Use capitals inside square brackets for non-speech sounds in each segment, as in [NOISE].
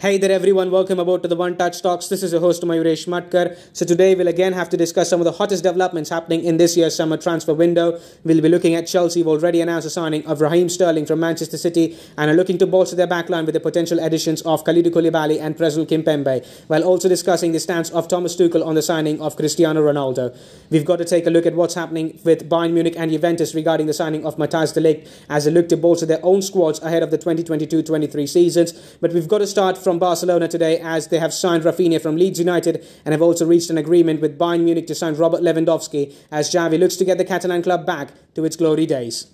Hey there everyone, welcome aboard to the One Touch Talks. This is your host Mayuresh Matkar. So today we'll again have to discuss some of the hottest developments happening in this year's summer transfer window. We'll be looking at Chelsea, who've already announced the signing of Raheem Sterling from Manchester City and are looking to bolster their backline with the potential additions of Kalidou Koulibaly and Presnel Kimpembe, while also discussing the stance of Thomas Tuchel on the signing of Cristiano Ronaldo. We've got to take a look at what's happening with Bayern Munich and Juventus regarding the signing of Matthijs de Ligt as they look to bolster their own squads ahead of the 2022-23 seasons. But we've got to start from Barcelona today as they have signed Raphinha from Leeds United and have also reached an agreement with Bayern Munich to sign Robert Lewandowski as Xavi looks to get the Catalan club back to its glory days.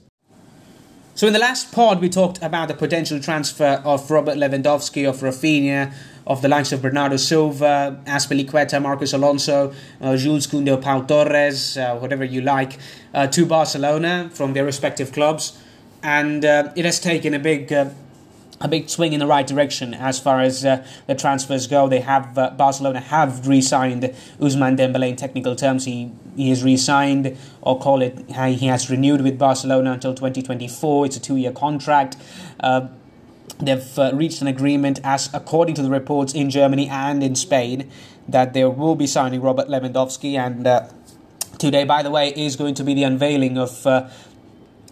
So in the last pod, we talked about the potential transfer of Robert Lewandowski, of Raphinha, of the likes of Bernardo Silva, Azpilicueta, Marcos Alonso, uh, Jules Koundé, Pau Torres, uh, whatever you like, uh, to Barcelona from their respective clubs. And uh, it has taken a big uh, a big swing in the right direction as far as uh, the transfers go. They have uh, Barcelona have re-signed Ousmane Dembele in technical terms. He he is re-signed or call it he has renewed with Barcelona until 2024. It's a two-year contract. Uh, they've uh, reached an agreement as according to the reports in Germany and in Spain that they will be signing Robert Lewandowski and uh, today by the way is going to be the unveiling of uh,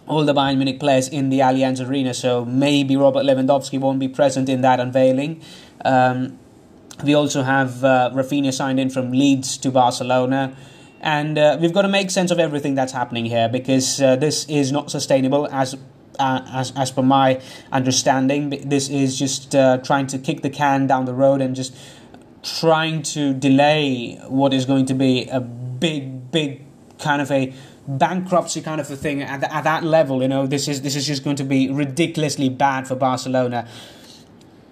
all the Bayern Munich players in the Allianz Arena, so maybe Robert Lewandowski won't be present in that unveiling. Um, we also have uh, Raphinha signed in from Leeds to Barcelona. And uh, we've got to make sense of everything that's happening here because uh, this is not sustainable as uh, as, as per my understanding. This is just uh, trying to kick the can down the road and just trying to delay what is going to be a big, big kind of a bankruptcy kind of a thing at, the, at that level. You know, this is this is just going to be ridiculously bad for Barcelona.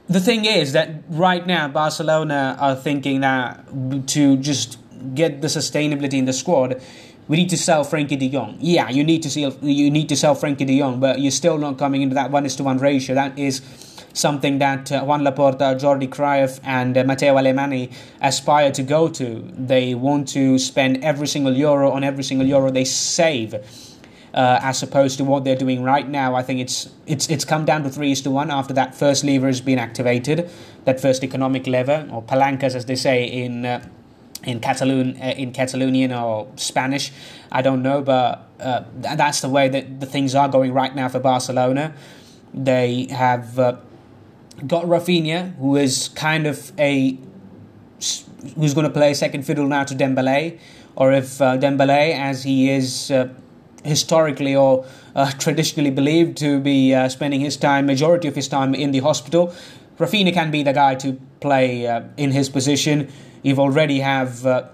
The thing is that right now Barcelona are thinking that to just get the sustainability in the squad, we need to sell Frenkie De Jong. Yeah, you need to sell you need to sell Frenkie De Jong, but you're still not coming into that one is to one ratio. That is something that uh, Juan Laporta, Jordi Cruyff, and uh, Matteo Alemany aspire to go to. They want to spend every single euro on every single euro they save. Uh, as opposed to what they're doing right now, I think it's it's it's come down to three is to one after that first lever has been activated, that first economic lever or palancas as they say in uh, in Catalan uh, in Catalonian or Spanish, I don't know, but uh, that's the way that the things are going right now for Barcelona. They have got Raphinha, who is kind of a who's going to play second fiddle now to Dembele, or if uh, Dembele, as he is uh, historically or uh, traditionally believed to be uh, spending his time, majority of his time in the hospital, Raphinha can be the guy to play uh, in his position. You've already have uh,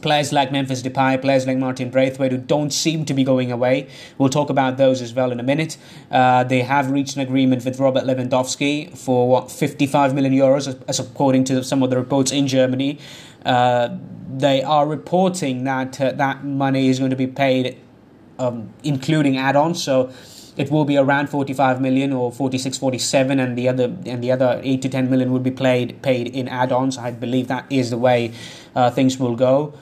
players like Memphis Depay, players like Martin Braithwaite, who don't seem to be going away. We'll talk about those as well in a minute. Uh, they have reached an agreement with Robert Lewandowski for what 55 million euros, as according to some of the reports in Germany. Uh, they are reporting that uh, that money is going to be paid, um, including add-ons. So it will be around 45 million or 46 47 and the other and the other 8 to 10 million will be played paid in add-ons. I believe that is the way uh, things will go.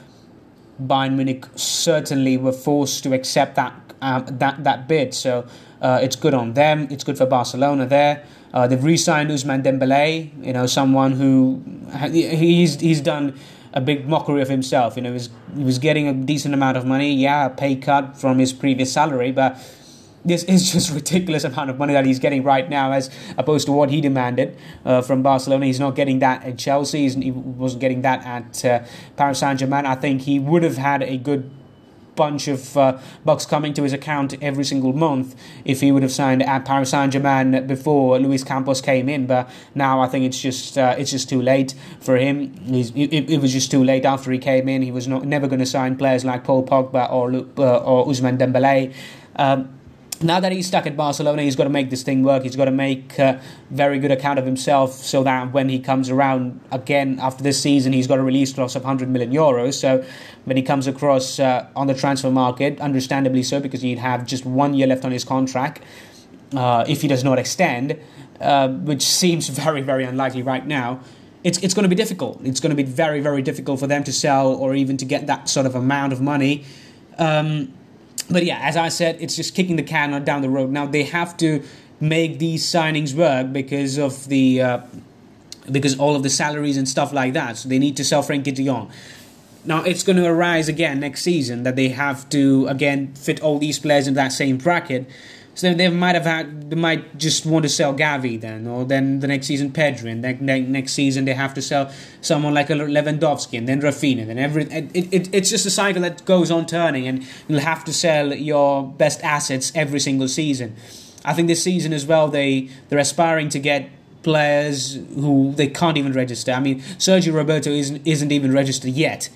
Bayern Munich certainly were forced to accept that um, that that bid. So uh, it's good on them. It's good for Barcelona there. Uh, they've re-signed Ousmane Dembele you know someone who he's he's done a big mockery of himself. You know he was, he was getting a decent amount of money. Yeah a pay cut from his previous salary but this is just [LAUGHS] ridiculous amount of money that he's getting right now as opposed to what he demanded uh, from Barcelona. He's not getting that at Chelsea. He's, he wasn't getting that at uh, Paris Saint-Germain. I think he would have had a good bunch of uh, bucks coming to his account every single month if he would have signed at Paris Saint-Germain before Luis Campos came in. But now I think it's just uh, it's just too late for him. He's, it, it, was just too late after he came in. He was not never going to sign players like Paul Pogba or uh, or Ousmane Dembele. Um, now that he's stuck at Barcelona, he's got to make this thing work. He's got to make a very good account of himself so that when he comes around again after this season, he's got a release clause of 100 million euros. So when he comes across uh, on the transfer market, understandably so, because he'd have just one year left on his contract uh, if he does not extend, uh, which seems very, very unlikely right now. It's, it's going to be difficult. It's going to be very, very difficult for them to sell or even to get that sort of amount of money. Um, but yeah, as I said, it's just kicking the can down the road. Now they have to make these signings work because of the uh, because all of the salaries and stuff like that. So they need to sell Frenkie de Jong. Now it's going to arise again next season that they have to again fit all these players in that same bracket. So they might have had, they might just want to sell Gavi then, or then the next season Pedri, and then next season they have to sell someone like a Lewandowski, and then Raphinha, and every. It, it, it's just a cycle that goes on turning, and you'll have to sell your best assets every single season. I think this season as well, they they're aspiring to get players who they can't even register. I mean, Sergio Roberto isn't isn't even registered yet.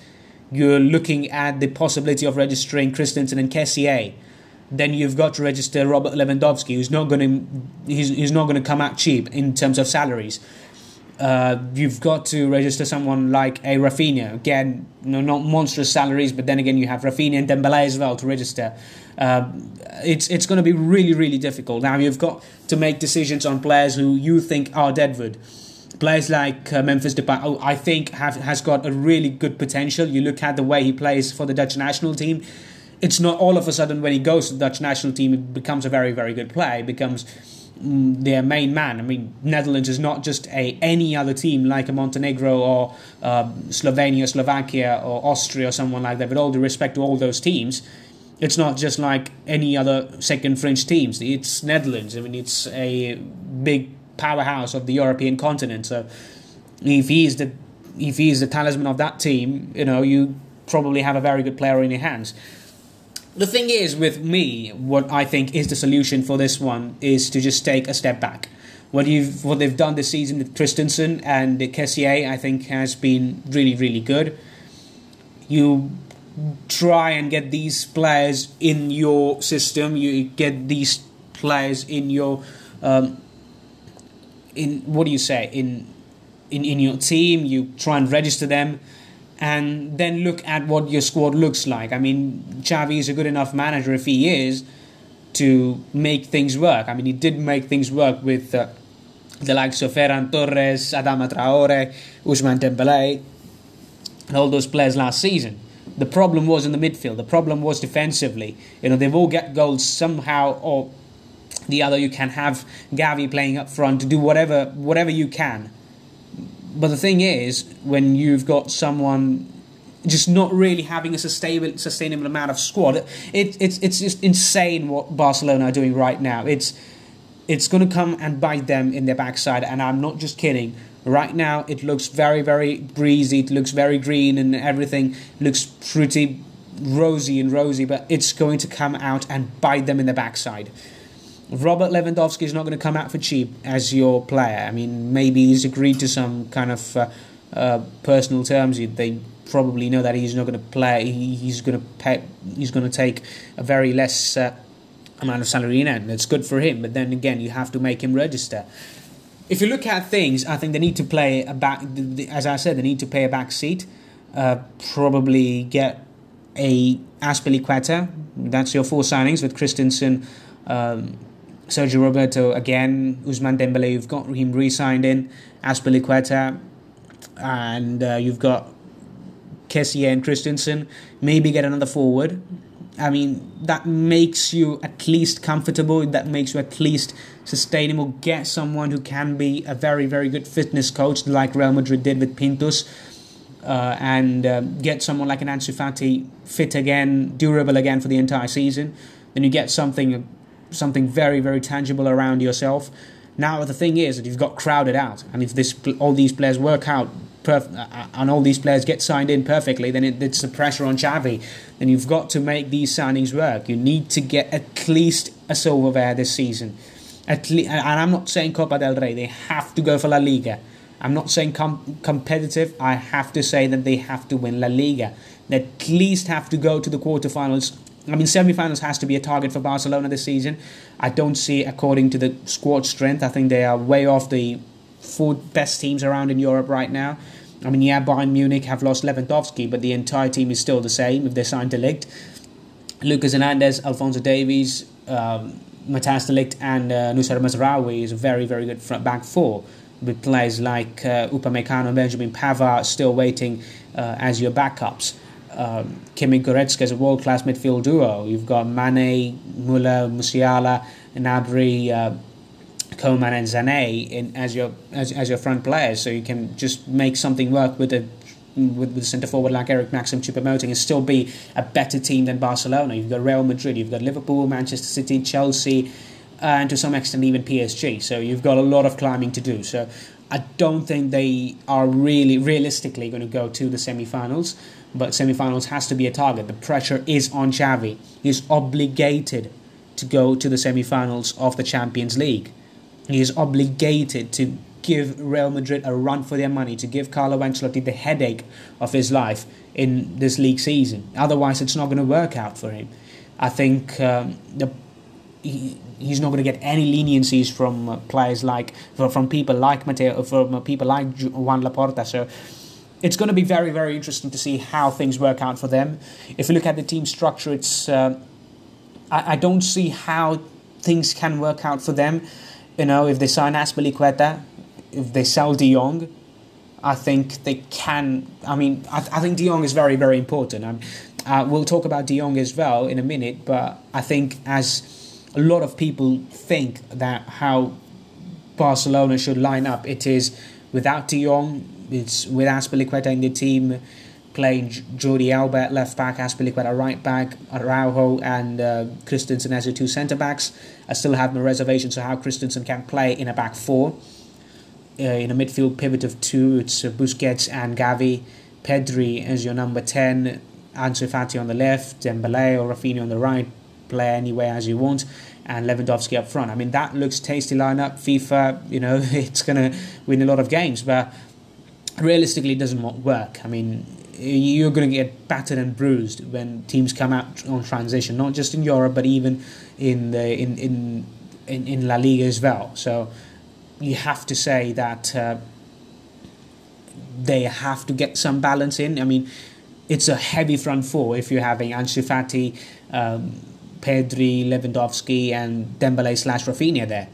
You're looking at the possibility of registering Christensen and Kessié then you've got to register Robert Lewandowski, who's not going to he's, he's not going to come out cheap in terms of salaries. Uh, you've got to register someone like a Raphinha. Again, no, not monstrous salaries, but then again, you have Raphinha and Dembele as well to register. Uh, it's it's going to be really really difficult. Now you've got to make decisions on players who you think are deadwood. Players like uh, Memphis Depay, oh, I think have has got a really good potential. You look at the way he plays for the Dutch national team it's not all of a sudden when he goes to the Dutch national team, it becomes a very, very good player. Becomes mm, their main man. I mean, Netherlands is not just a any other team like a Montenegro or uh, Slovenia, Slovakia, or Austria or someone like that. With all due respect to all those teams, it's not just like any other second French teams. It's Netherlands. I mean, it's a big powerhouse of the European continent. So if he is the if he is the talisman of that team, you know, you probably have a very good player in your hands the thing is with me what i think is the solution for this one is to just take a step back what you've what they've done this season with Christensen and the Kessié, I think has been really really good. You try and get these players in your system. You get these players in your um, in what do you say in in in your team. You try and register them and then look at what your squad looks like. I mean, Xavi is a good enough manager if he is to make things work. I mean, he did make things work with uh, the likes of Ferran Torres, Adama Traore, Ousmane Dembele, and all those players last season. The problem was in the midfield. The problem was defensively. You know, they've all got goals somehow or the other. You can have Gavi playing up front to do whatever whatever you can but the thing is, when you've got someone just not really having a sustainable sustainable amount of squad, it, it's it's just insane what Barcelona are doing right now. It's it's going to come and bite them in their backside, and I'm not just kidding. Right now, it looks very very breezy. It looks very green, and everything looks pretty rosy and rosy. But it's going to come out and bite them in the backside. Robert Lewandowski is not going to come out for cheap as your player. I mean, maybe he's agreed to some kind of uh, uh, personal terms. They probably know that he's not going to play. he's going to pay. He's going to take a very less uh, amount of salary in, and it's good for him. But then again, you have to make him register. If you look at things, I think they need to play a back. As I said, they need to pay a back seat. Uh, probably get a Azpilicueta. That's your four signings with Christensen. Um, Sergio Roberto again, Ousmane Dembele, you've got him re-signed in, Azpilicueta, and uh, you've got Kessié and Christensen. Maybe get another forward. I mean, that makes you at least comfortable. That makes you at least sustainable. Get someone who can be a very, very good fitness coach, like Real Madrid did with Pintus, uh, and uh, get someone like an Ansu Fati fit again, durable again for the entire season. Then you get something something very very tangible around yourself. Now the thing is that you've got crowded out, and if this all these players work out perf- uh, uh, and all these players get signed in perfectly, then it, it's the pressure on Xavi. Then you've got to make these signings work. You need to get at least a silverware this season. At le- and I'm not saying Copa del Rey. They have to go for La Liga. I'm not saying com- competitive. I have to say that they have to win La Liga. They at least have to go to the quarterfinals I mean, semi-finals has to be a target for Barcelona this season. I don't see, according to the squad strength, I think they are way off the four best teams around in Europe right now. I mean, yeah, Bayern Munich have lost Lewandowski, but the entire team is still the same if they signed de Ligt. Lucas Hernandez, Alphonso Davies, um, Matthijs de Ligt, and uh, Noussair Mazraoui is a very, very good front back four with players like uh, Upamecano and Benjamin Pavard still waiting uh, as your backups um, Kimi Goretzka is a world class midfield duo. You've got Mane, Muller, Musiala, Gnabry, uh, Coman and Sané in as your as, as your front players, so you can just make something work with a with, with centre forward like Eric Maxim Choupo-Moting and still be a better team than Barcelona. You've got Real Madrid, you've got Liverpool, Manchester City, Chelsea, uh, and to some extent even PSG. So you've got a lot of climbing to do. So I don't think they are really realistically going to go to the semi-finals. But semi-finals has to be a target. The pressure is on Xavi. He's obligated to go to the semi-finals of the Champions League. He is obligated to give Real Madrid a run for their money, to give Carlo Ancelotti the headache of his life in this league season. Otherwise, it's not going to work out for him. I think um, the he, he's not going to get any leniencies from uh, players like from people like Matteo, from uh, people like Juan Laporta. So it's going to be very very interesting to see how things work out for them. If you look at the team structure, it's uh, I, I, don't see how things can work out for them. You know, if they sign Azpilicueta, if they sell De Jong, I think they can. I mean, I, I think De Jong is very very important. Uh, we'll talk about De Jong as well in a minute, but I think as a lot of people think that how Barcelona should line up. It is without De Jong, it's with Azpilicueta in the team, playing Jordi Alba at left back, Azpilicueta right back, Araujo and uh, Christensen as the two centre backs. I still have my reservations of how Christensen can play in a back four. Uh, in a midfield pivot of two, it's uh, Busquets and Gavi. Pedri as your number 10, Ansu Fati on the left, Dembele or Raphinha on the right, play anywhere as you want, and Lewandowski up front. I mean, that looks tasty lineup. FIFA, you know, [LAUGHS] it's going to win a lot of games, but realistically, it doesn't work. I mean, you're going to get battered and bruised when teams come out on transition, not just in Europe, but even in the in in in, in La Liga as well. So you have to say that uh, they have to get some balance in. I mean, it's a heavy front four if you're having Ansu Fati. Um, Pedri, Lewandowski, and Dembele slash Raphinha there.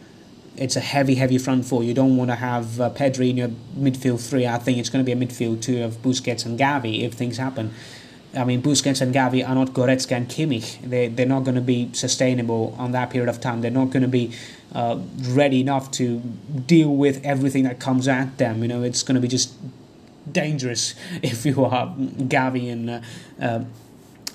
It's a heavy, heavy front four. You don't want to have uh, Pedri in your midfield three. I think it's going to be a midfield two of Busquets and Gavi if things happen. I mean, Busquets and Gavi are not Goretzka and Kimmich. They, they're not going to be sustainable on that period of time. They're not going to be uh, ready enough to deal with everything that comes at them. You know, it's going to be just dangerous [LAUGHS] if you are Gavi and uh, uh,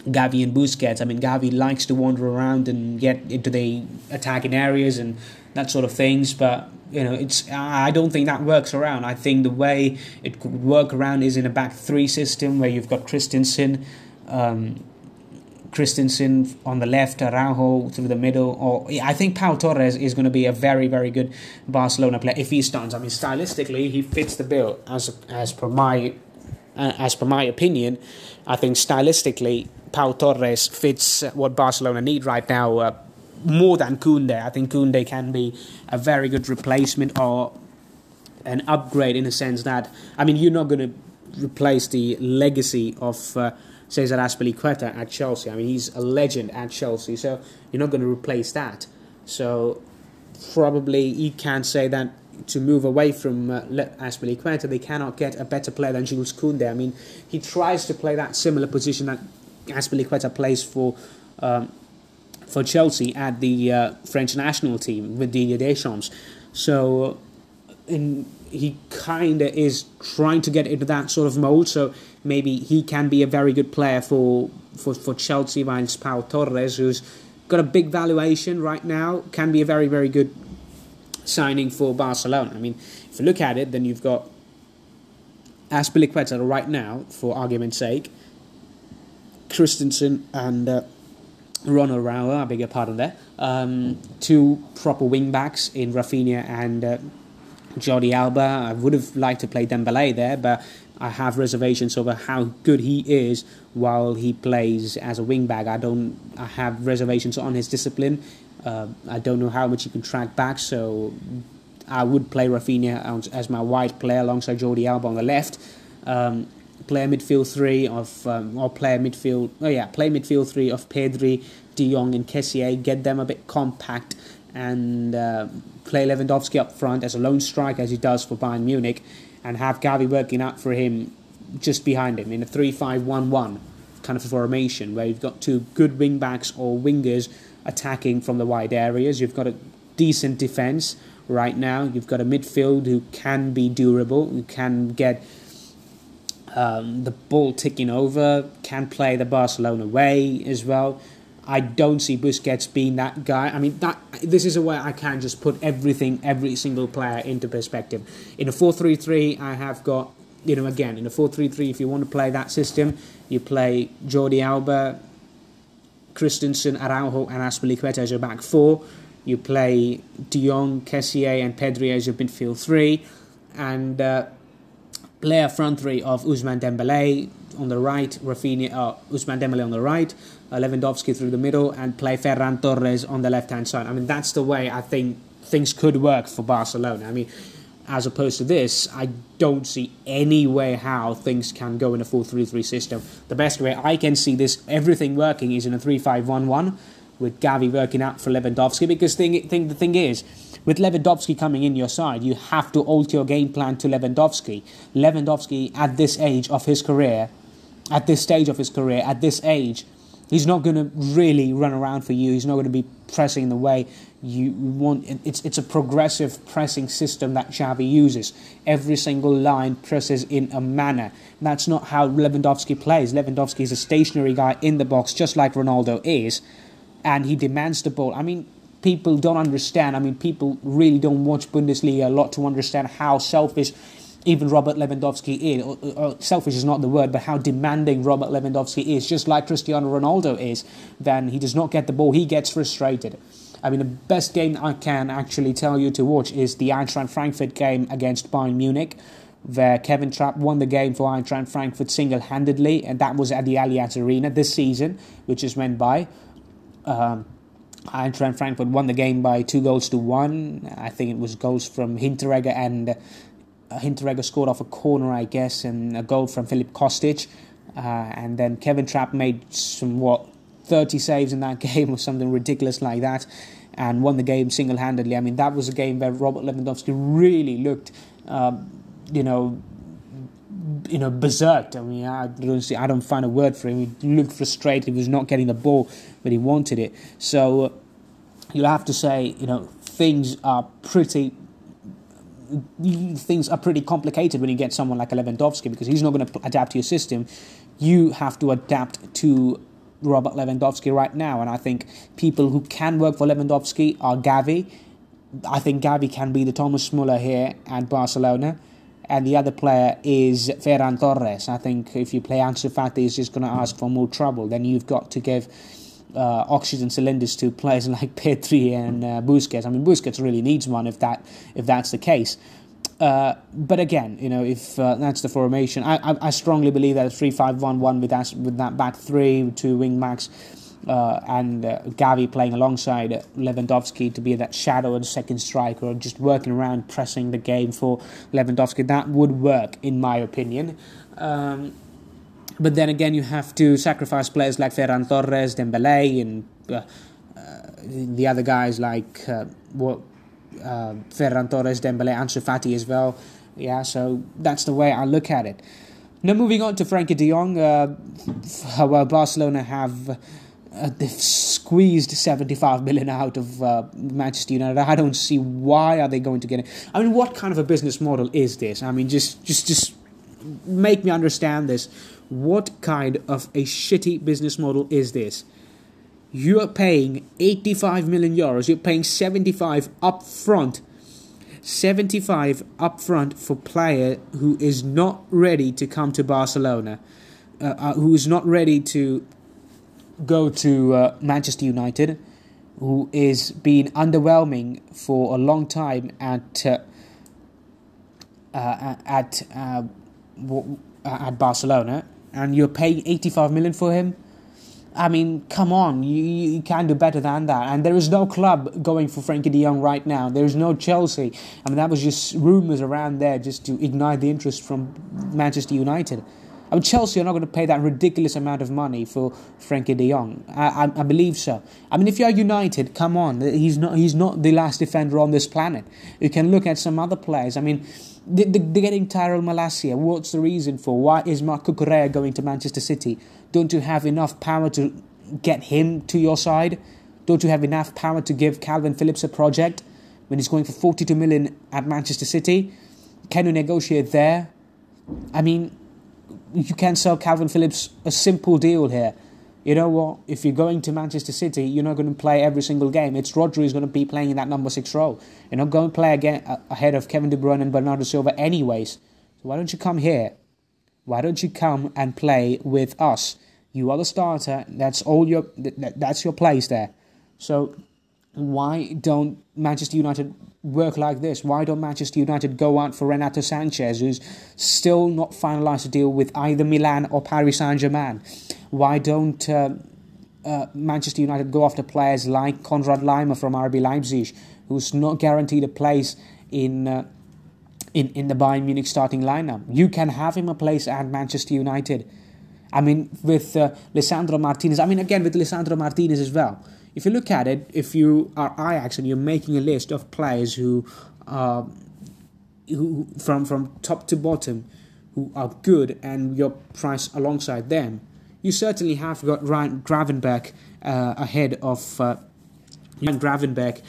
Gavi and Busquets. I mean, Gavi likes to wander around and get into the attacking areas and that sort of things, but you know, it's I don't think that works around. I think the way it could work around is in a back three system where you've got Christensen. Um, Christensen on the left, Araujo through the middle, or I think Pau Torres is going to be a very, very good Barcelona player if he starts. I mean, stylistically, he fits the bill as as per my uh, as per my opinion. I think stylistically, Pau Torres fits what Barcelona need right now uh, more than Koundé. I think Koundé can be a very good replacement or an upgrade in the sense that I mean you're not going to replace the legacy of uh, Cesar Azpilicueta at Chelsea. I mean he's a legend at Chelsea, so you're not going to replace that. So probably you can say that to move away from uh, Azpilicueta, they cannot get a better player than Jules Koundé. I mean, he tries to play that similar position that Azpilicueta plays for um, for Chelsea at the uh, French national team with Didier Deschamps. So, in, he kind of is trying to get into that sort of mold. So maybe he can be a very good player for for, for Chelsea. Whilst Pau Torres, who's got a big valuation right now, can be a very very good signing for Barcelona. I mean, if you look at it, then you've got Azpilicueta right now, for argument's sake, Christensen and uh, Ronald Rauer, I beg your pardon there, um, two proper wing backs in Raphinha and uh, Jordi Alba. I would have liked to play Dembele there, but I have reservations over how good he is while he plays as a wing back. I don't. I have reservations on his discipline. Uh, I don't know how much he can track back, so I would play Raphinha as my wide player alongside Jordi Alba on the left. Um, play midfield three of um, or play midfield oh yeah play midfield three of Pedri, De Jong and Kessié get them a bit compact and uh, play Lewandowski up front as a lone striker as he does for Bayern Munich and have Gavi working out for him just behind him in a 3-5-1-1 kind of formation where you've got two good wing backs or wingers attacking from the wide areas you've got a decent defense right now. You've got a midfield who can be durable, who can get um, the ball ticking over, can play the Barcelona way as well. I don't see Busquets being that guy. I mean, that this is a way I can just put everything, every single player into perspective. In a 4 3 3, I have got, you know, again, in a 4 3 3, if you want to play that system, you play Jordi Alba, Christensen, Araujo, and Azpilicueta as your back four. You play De Jong, Kessié, and Pedri as your midfield three. And uh, play front three of Ousmane Dembele on the right, Raphinha, uh, Ousmane Dembele on the right, uh, Lewandowski through the middle, and play Ferran Torres on the left hand side. I mean, that's the way I think things could work for Barcelona. I mean, as opposed to this, I don't see any way how things can go in a 4 3 3 system. The best way I can see this, everything working, is in a 3 5 1 1 with Gavi working out for Lewandowski. Because thing, thing, the thing is, with Lewandowski coming in your side, you have to alter your game plan to Lewandowski. Lewandowski, at this age of his career, at this stage of his career, at this age, he's not going to really run around for you. He's not going to be pressing the way you want. It's it's a progressive pressing system that Xavi uses. Every single line presses in a manner. That's not how Lewandowski plays. Lewandowski is a stationary guy in the box, just like Ronaldo is, and he demands the ball. I mean. People don't understand. I mean, people really don't watch Bundesliga a lot to understand how selfish even Robert Lewandowski is. Or, or, selfish is not the word, but how demanding Robert Lewandowski is, just like Cristiano Ronaldo is, then he does not get the ball, he gets frustrated. I mean, the best game I can actually tell you to watch is the Eintracht Frankfurt game against Bayern Munich, where Kevin Trapp won the game for Eintracht Frankfurt single handedly, and that was at the Allianz Arena this season, which just went by. Um, Eintracht Frankfurt won the game by two goals to one. I think it was goals from Hinteregger and Hinteregger scored off a corner, I guess, and a goal from Filip Kostic. Uh, and then Kevin Trapp made some, what, 30 saves in that [LAUGHS] game or something ridiculous like that and won the game single handedly. I mean, that was a game where Robert Lewandowski really looked, uh, you know, you know, berserked. I mean, I don't see, I don't find a word for him. He looked frustrated. He was not getting the ball, but he wanted it. So uh, you'll have to say, you know, things are pretty things are pretty complicated when you get someone like Lewandowski because he's not going to adapt to your system. You have to adapt to Robert Lewandowski right now, and I think people who can work for Lewandowski are Gavi. I think Gavi can be the Thomas Muller here at Barcelona, and the other player is Ferran Torres. I think if you play Ansu Fati, he's just going to ask for more trouble. Then you've got to give uh, oxygen cylinders to players [LAUGHS] like Pedri and uh, Busquets. I mean, Busquets really needs one if that if that's the case. Uh, but again, you know, if uh, that's the formation, I, I, I strongly believe that a three-five-one-one with that with that back three, two wing backs, uh, and uh, Gavi playing alongside Lewandowski to be that shadow and second striker, just working around pressing the game for Lewandowski, that would work, in my opinion. Um, but then again, you have to sacrifice players like Ferran Torres, Dembele, and uh, uh, the other guys like uh, what, uh, Ferran Torres, Dembele, Ansu Fati as well. Yeah, so that's the way I look at it. Now, moving on to Frenkie de Jong, uh, [LAUGHS] well, Barcelona have uh, they've squeezed 75 million out of Manchester United. I don't see why are they going to get it. I mean, what kind of a business model is this? I mean, just just just make me understand this. What kind of a shitty business model is this? You are paying 85 million euros, you're paying 75 up front. 75 up front for player who is not ready to come to Barcelona, uh, uh, who is not ready to go to uh, Manchester United, who is being underwhelming for a long time at uh, uh, at uh, at Barcelona, and you're paying 85 million for him. I mean, come on, you, you can do better than that. And there is no club going for Frenkie de Jong right now. There is no Chelsea. I mean, that was just rumours around there just to ignite the interest from Manchester United. I mean, Chelsea are not going to pay that ridiculous amount of money for Frenkie de Jong. I, I, I, believe so. I mean, if you're United, come on, he's not he's not the last defender on this planet. You can look at some other players. I mean, they're getting Tyrell Malacia. What's the reason for? Why is Marc Cucurella going to Manchester City? Don't you have enough power to get him to your side? Don't you have enough power to give Kalvin Phillips a project? when he's going for 42 million at Manchester City? Can you negotiate there? I mean, you can sell Kalvin Phillips a simple deal here. You know what? If you're going to Manchester City, you're not going to play every single game. It's Rodri who's going to be playing in that number six role. You're not going to play again uh, ahead of Kevin De Bruyne and Bernardo Silva, anyways. So why don't you come here? Why don't you come and play with us? You are the starter. That's all your. That's your place there. So why don't Manchester United work like this? Why don't Manchester United go out for Renato Sanches, who's still not finalised a deal with either Milan or Paris Saint Germain? Why don't uh, uh, Manchester United go after players like Konrad Laimer from RB Leipzig, who's not guaranteed a place in uh, in in the Bayern Munich starting lineup? You can have him a place at Manchester United. I mean, with uh, Martinez. I mean, again with Lisandro Martinez as well if you look at it, if you are Ajax and you're making a list of players who who from from top to bottom who are good and your price alongside them, you certainly have got Ryan Gravenberch uh, ahead of uh, Ryan Gravenberch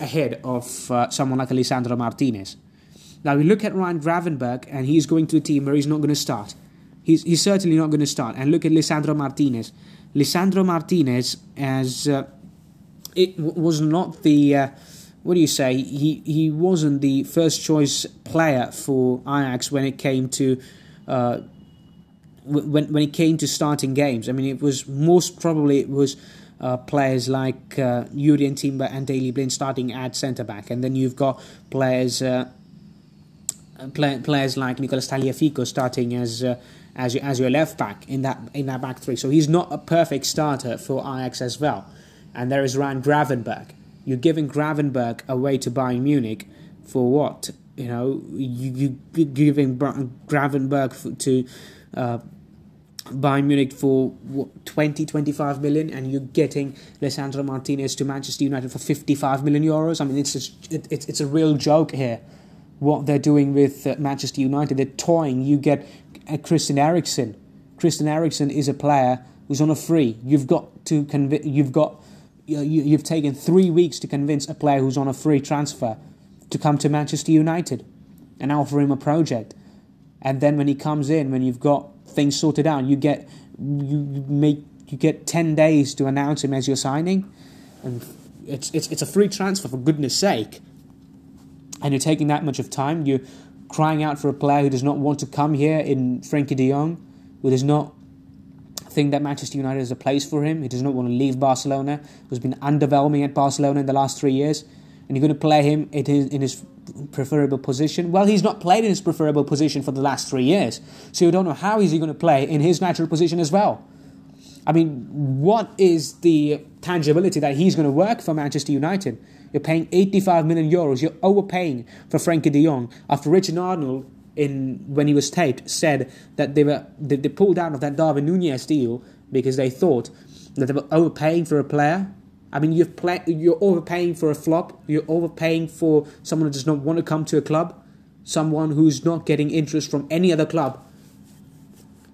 ahead of uh, someone like Alessandro Martinez. Now we look at Ryan Gravenberch and he's going to a team where he's not going to start. He's, he's certainly not going to start. And look at Lisandro Martinez. Lisandro Martinez as uh, it w- was not the uh, what do you say? He he wasn't the first choice player for Ajax when it came to uh, when when it came to starting games. I mean, it was most probably it was. Uh, players like uh, Jurrien Timber and Daley Blind starting at centre back, and then you've got players uh, play, players like Nicolas Tagliafico starting as uh, as your, as your left back in that in that back three. So he's not a perfect starter for Ajax as well. And there is Ryan Gravenberch. You're giving Gravenberch away to Bayern Munich for what? You know, you you giving Gravenberch to uh, Bayern Munich for what, 20, 25 million, and you're getting Lisandro Martinez to Manchester United for 55 million euros. I mean, it's just, it, it's it's a real joke here. What they're doing with uh, Manchester United, they're toying. You get Christian Eriksen. Christian Eriksen is a player who's on a free. You've got to convince. You've got you, you've taken three weeks to convince a player who's on a free transfer to come to Manchester United and offer him a project. And then when he comes in, when you've got things sorted out, you get you make you get ten days to announce him as your signing, and it's it's it's a free transfer for goodness sake. And you're taking that much of time. You crying out for a player who does not want to come here in Frenkie de Jong, who does not think that Manchester United is a place for him. He does not want to leave Barcelona, who's been underwhelming at Barcelona in the last three years. And you're going to play him in his, in his preferable position. Well, he's not played in his preferable position for the last three years. So you don't know how is he going to play in his natural position as well. I mean, what is the tangibility that he's going to work for Manchester United? You're paying 85 million euros. You're overpaying for Frenkie de Jong after Richard Arnold, in when he was taped, said that they were they, they pulled out of that Darwin Nunez deal because they thought that they were overpaying for a player. I mean, you've play, you're overpaying for a flop. You're overpaying for someone who does not want to come to a club, someone who's not getting interest from any other club.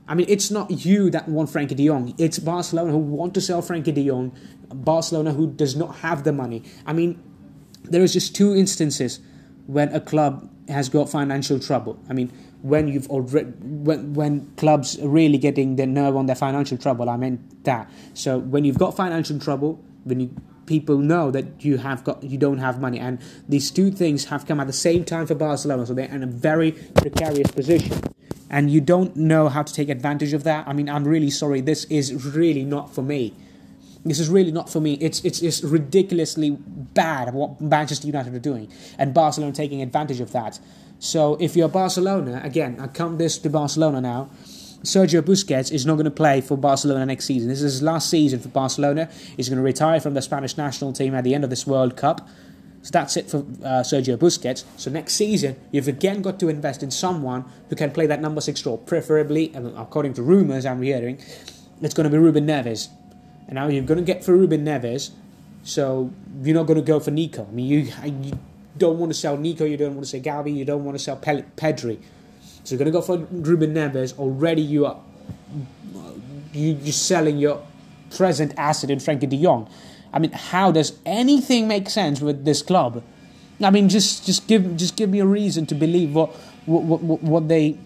I mean, it's not you that want Frenkie de Jong. It's Barcelona who want to sell Frenkie de Jong. Barcelona who does not have the money. I mean, there is just two instances when a club has got financial trouble. I mean, when you've already when when clubs are really getting their nerve on their financial trouble. I meant that. So when you've got financial trouble, when you people know that you have got you don't have money, and these two things have come at the same time for Barcelona, so they're in a very precarious position. And you don't know how to take advantage of that. I mean, I'm really sorry. This is really not for me. This is really not for me. It's, it's, it's ridiculously bad what Manchester United are doing, and Barcelona taking advantage of that. So if you're Barcelona, again, I come this to Barcelona now. Sergio Busquets is not going to play for Barcelona next season. This is his last season for Barcelona. He's going to retire from the Spanish national team at the end of this World Cup. So that's it for uh, Sergio Busquets. So next season, you've again got to invest in someone who can play that number six role, preferably, and according to rumours I'm hearing, it's going to be Ruben Neves. And now you're going to get for Ruben Neves, so you're not going to go for Nico. I mean, you, you don't want to sell Nico, you don't want to sell Gavi, you don't want to sell Pedri. So you're going to go for Ruben Neves. Already you are you, you're selling your present asset in Frenkie de Jong. I mean, how does anything make sense with this club? I mean, just just give just give me a reason to believe what what what, what they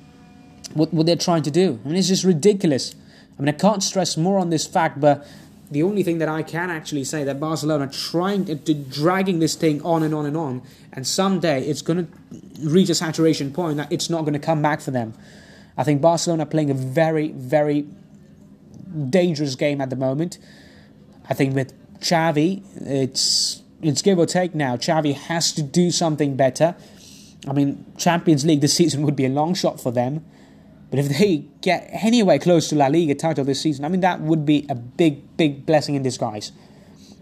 what, what they're trying to do. I mean, it's just ridiculous. I mean, I can't stress more on this fact, but the only thing that I can actually say that Barcelona trying to, to dragging this thing on and on and on, and someday it's going to reach a saturation point that it's not going to come back for them. I think Barcelona playing a very, very dangerous game at the moment. I think with Xavi, it's it's give or take now. Xavi has to do something better. I mean, Champions League this [LAUGHS] season would be a long shot for them. But if they get anywhere close to La Liga title this season, I mean, that would be a big, big blessing in disguise.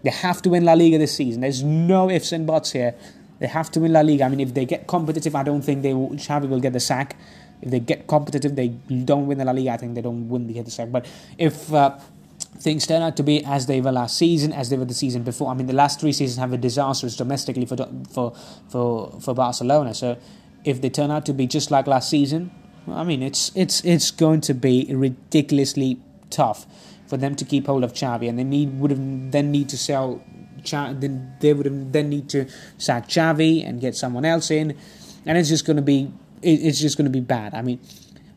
They have to win La Liga this season. There's no ifs and buts here. They have to win La Liga. I mean, if they get competitive, I don't think they will, Xavi will get the sack. If they get competitive, they don't win the La Liga. I think they don't win the, get the sack. But if uh, things turn out to be as they were last season, as they were the season before, I mean, the last three seasons have been disastrous domestically for for for for Barcelona. So if they turn out to be just like last season, I mean, it's it's it's going to be ridiculously tough for them to keep hold of Xavi, and they need would have then need to sell. Then they would have then need to sack Xavi and get someone else in, and it's just going to be it's just going to be bad. I mean,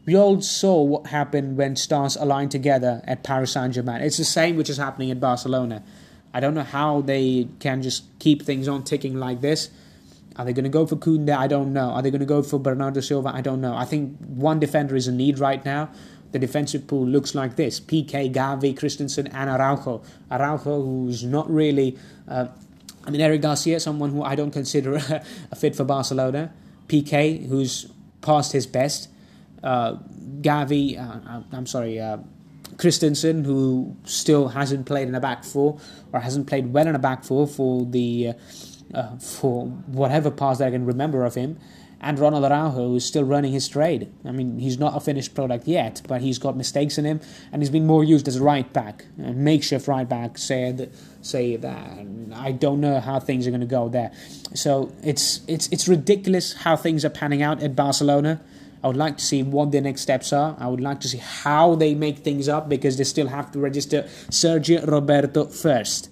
we all saw what happened when stars aligned together at Paris Saint Germain. It's the same which is happening at Barcelona. I don't know how they can just keep things on ticking like this. Are they going to go for Koundé? I don't know. Are they going to go for Bernardo Silva? I don't know. I think one defender is a need right now. The defensive pool looks like this: Piqué, Gavi, Christensen, and Araujo. Araujo, who's not really. Uh, I mean, Eric Garcia, someone who I don't consider [LAUGHS] a fit for Barcelona. Piqué, who's past his best. Uh, Gavi, uh, I'm sorry, uh, Christensen, who still hasn't played in a back four or hasn't played well in a back four for the uh, for whatever past that I can remember of him. And Ronald Araujo is still running his trade. I mean, he's not a finished product yet, but he's got mistakes in him, and he's been more used as a right back, a makeshift right back. Said, say that. I don't know how things are going to go there. So it's it's it's ridiculous how things are panning out at Barcelona. I would like to see what their next steps are. I would like to see how they make things up because they still have to register Sergio Roberto first.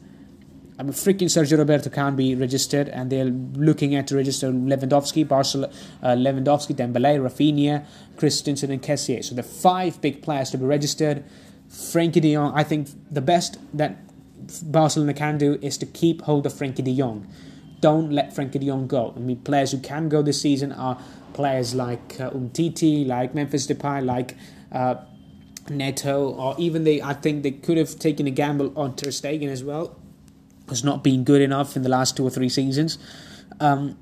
I mean, freaking Sergio Roberto can't be registered, and they're looking at to register Lewandowski, Barcelona, uh, Lewandowski, Dembele, Raphinha, Christensen, and Kessié. So the five big players to be registered. Frenkie De Jong, I think the best that Barcelona can do is to keep hold of Frenkie De Jong. Don't let Frenkie De Jong go. I mean, players who can go this season are players like uh, Umtiti, like Memphis Depay, like. Uh, Neto, or even they, I think they could have taken a gamble on Ter Stegen as well has not been good enough in the last two or three seasons. Um,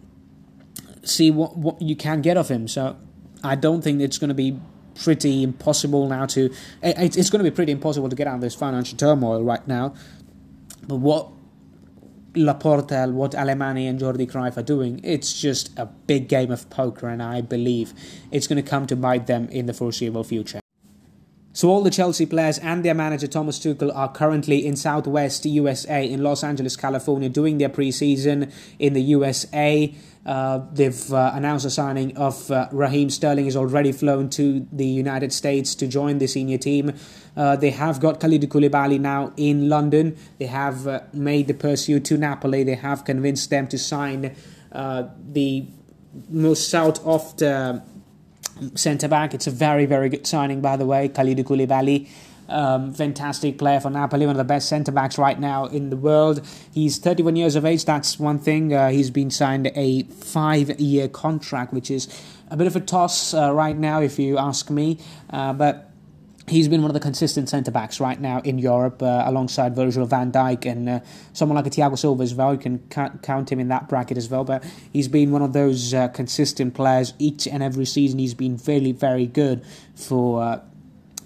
see what what you can get of him. So I don't think it's going to be pretty impossible now to. It's going to be pretty impossible to get out of this financial turmoil right now. But what Laporta, what Alemany and Jordi Cruyff are doing, it's just a big game of poker, and I believe it's going to come to bite them in the foreseeable future. So all the Chelsea players and their manager Thomas Tuchel are currently in Southwest USA in Los Angeles, California, doing their preseason in the USA. Uh, they've uh, announced the signing of uh, Raheem Sterling. Is already flown to the United States to join the senior team. Uh, they have got Kalidou Koulibaly now in London. They have uh, made the pursuit to Napoli. They have convinced them to sign uh, the most sought of the centre back. It's a very, very good signing, by the way. Kalidou Koulibaly. Um, fantastic player for Napoli, one of the best centre backs right now in the world. He's 31 years of age, that's one thing. Uh, he's been signed a five year contract, which is a bit of a toss uh, right now, if you ask me. Uh, but he's been one of the consistent centre backs right now in Europe, uh, alongside Virgil van Dijk and uh, someone like a Thiago Silva as well. You can count him in that bracket as well. But he's been one of those uh, consistent players each and every season. He's been very, very good for. Uh,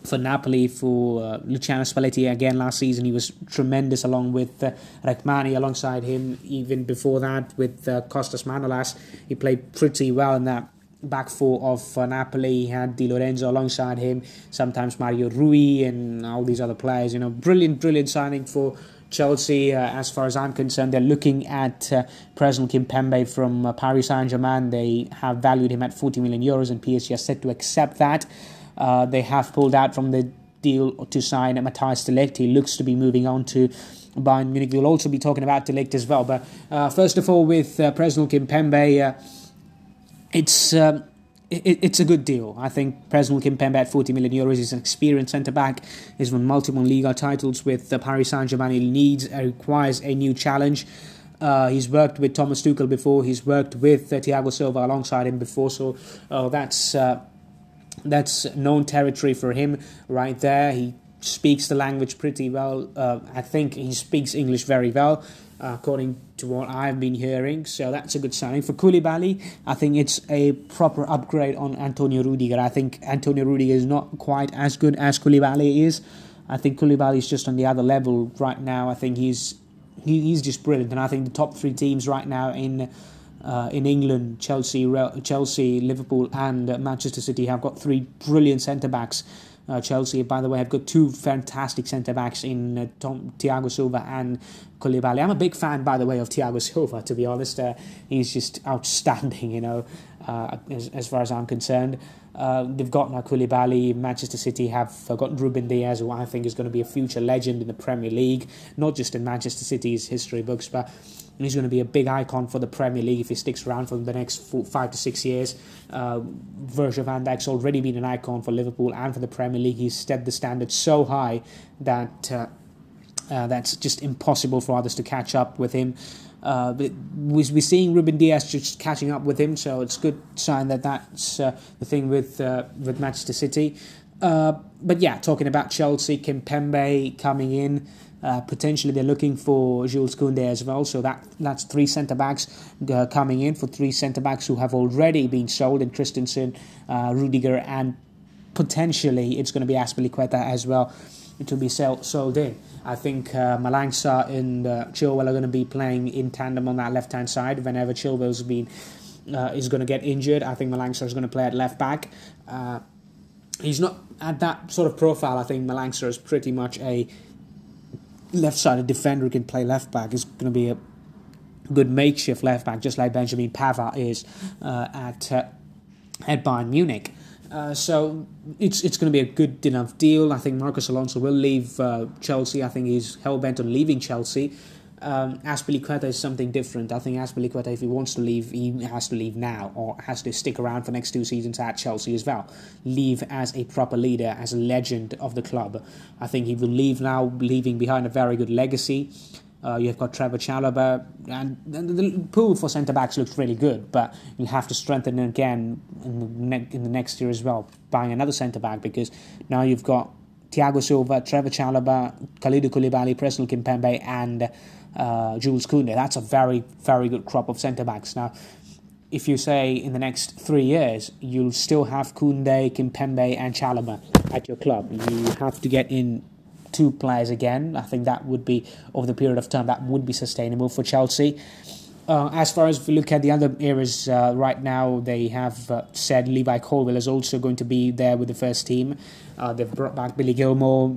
for Napoli, for uh, Luciano Spalletti again last season, he was tremendous along with uh, Rrahmani alongside him. Even before that, with uh, Costas Manolas, he played pretty well in that back four of uh, Napoli. He had Di Lorenzo alongside him, sometimes Mario Rui and all these other players. You know, brilliant, brilliant signing for Chelsea. Uh, as far as I'm concerned, they're looking at uh, Presnel Kimpembe from uh, Paris Saint Germain. They have valued him at 40 million euros, and PSG are set to accept that. Uh, they have pulled out from the deal to sign Matthias de He looks to be moving on to Bayern Munich. We'll also be talking about de as well. But uh, first of all, with uh, Presnel Kimpembe, uh, it's. Um, it, it's a good deal. I think Presnel Kimpembe at 40 million euros is an experienced centre back. He's won multiple Liga titles with the Paris Saint Germain. He needs, uh, requires a new challenge. Uh, he's worked with Thomas Tuchel before. He's worked with uh, Thiago Silva alongside him before. So uh, that's that's known territory for him right there. He speaks the language pretty well. Uh, I think he speaks English very well, according to what I've been hearing. So that's a good signing. For Koulibaly, I think it's a proper upgrade on Antonio Rudiger. I think Antonio Rudiger is not quite as good as Koulibaly is. I think Koulibaly is just on the other level right now. I think he's he, he's just brilliant, and I think the top three teams right now in uh, in England, Chelsea, Chelsea, Liverpool, and Manchester City have got three brilliant centre backs. Uh, Chelsea, by the way, have got two fantastic centre backs in uh, Tom, Thiago Silva and Koulibaly. I'm a big fan, by the way, of Thiago Silva. To be honest, uh, he's just outstanding. You know, uh, as, as far as I'm concerned. Uh, they've got now Koulibaly. Manchester City have got Ruben Dias, who I think is going to be a future legend in the Premier League, not just in Manchester City's history books, but he's going to be a big icon for the Premier League if he sticks around for the next four, five to six years. Uh, Virgil van Dijk's already been an icon for Liverpool and for the Premier League. He's set the standard so high that uh, uh, that's just impossible for others to catch up with him. Uh, we're seeing Ruben Dias just catching up with him, so it's a good sign that that's uh, the thing with uh, with Manchester City. Uh, but yeah, talking about Chelsea, Kimpembe coming in. Uh, potentially, they're looking for Jules Koundé as well. So that that's three centre backs uh, coming in for three centre backs who have already been sold in Christensen, Rudiger, and potentially it's going to be Azpilicueta as well to be sold in. I think uh, Malang Sarr and uh, Chilwell are going to be playing in tandem on that left hand side whenever Chilwell's been uh, is going to get injured. I think Malang Sarr is going to play at left back. Uh, he's not at that sort of profile. I think Malang Sarr is pretty much a left-sided defender who can play left back. He's going to be a good makeshift left back, just like Benjamin Pavard is uh, at uh, at Bayern Munich. Uh, so it's it's going to be a good enough deal. I think Marcos Alonso will leave uh, Chelsea. I think he's hell bent on leaving Chelsea. Um, Azpilicueta is something different. I think Azpilicueta, if he wants to leave, he has to leave now or has to stick around for next two seasons at Chelsea as well. Leave as a proper leader, as a legend of the club. I think he will leave now, leaving behind a very good legacy. Uh, you've got Trevor Chalobah, and the pool for centre backs looks really good, but you'll have to strengthen it again in the, ne- in the next year as well, buying another centre back because now you've got Thiago Silva, Trevor Chalobah, Kalidou Koulibaly, Presnel Kimpembe, and uh, Jules Koundé. That's a very, very good crop of centre backs. Now, if you say in the next three years, you'll still have Koundé, Kimpembe, and Chalobah at your club. You have to get in two players again. I think that would be, over the period of time, that would be sustainable for Chelsea. Uh, as far as we look at the other areas uh, right now, they have uh, said Levi Colwill is also going to be there with the first team. Uh, they've brought back Billy Gilmour.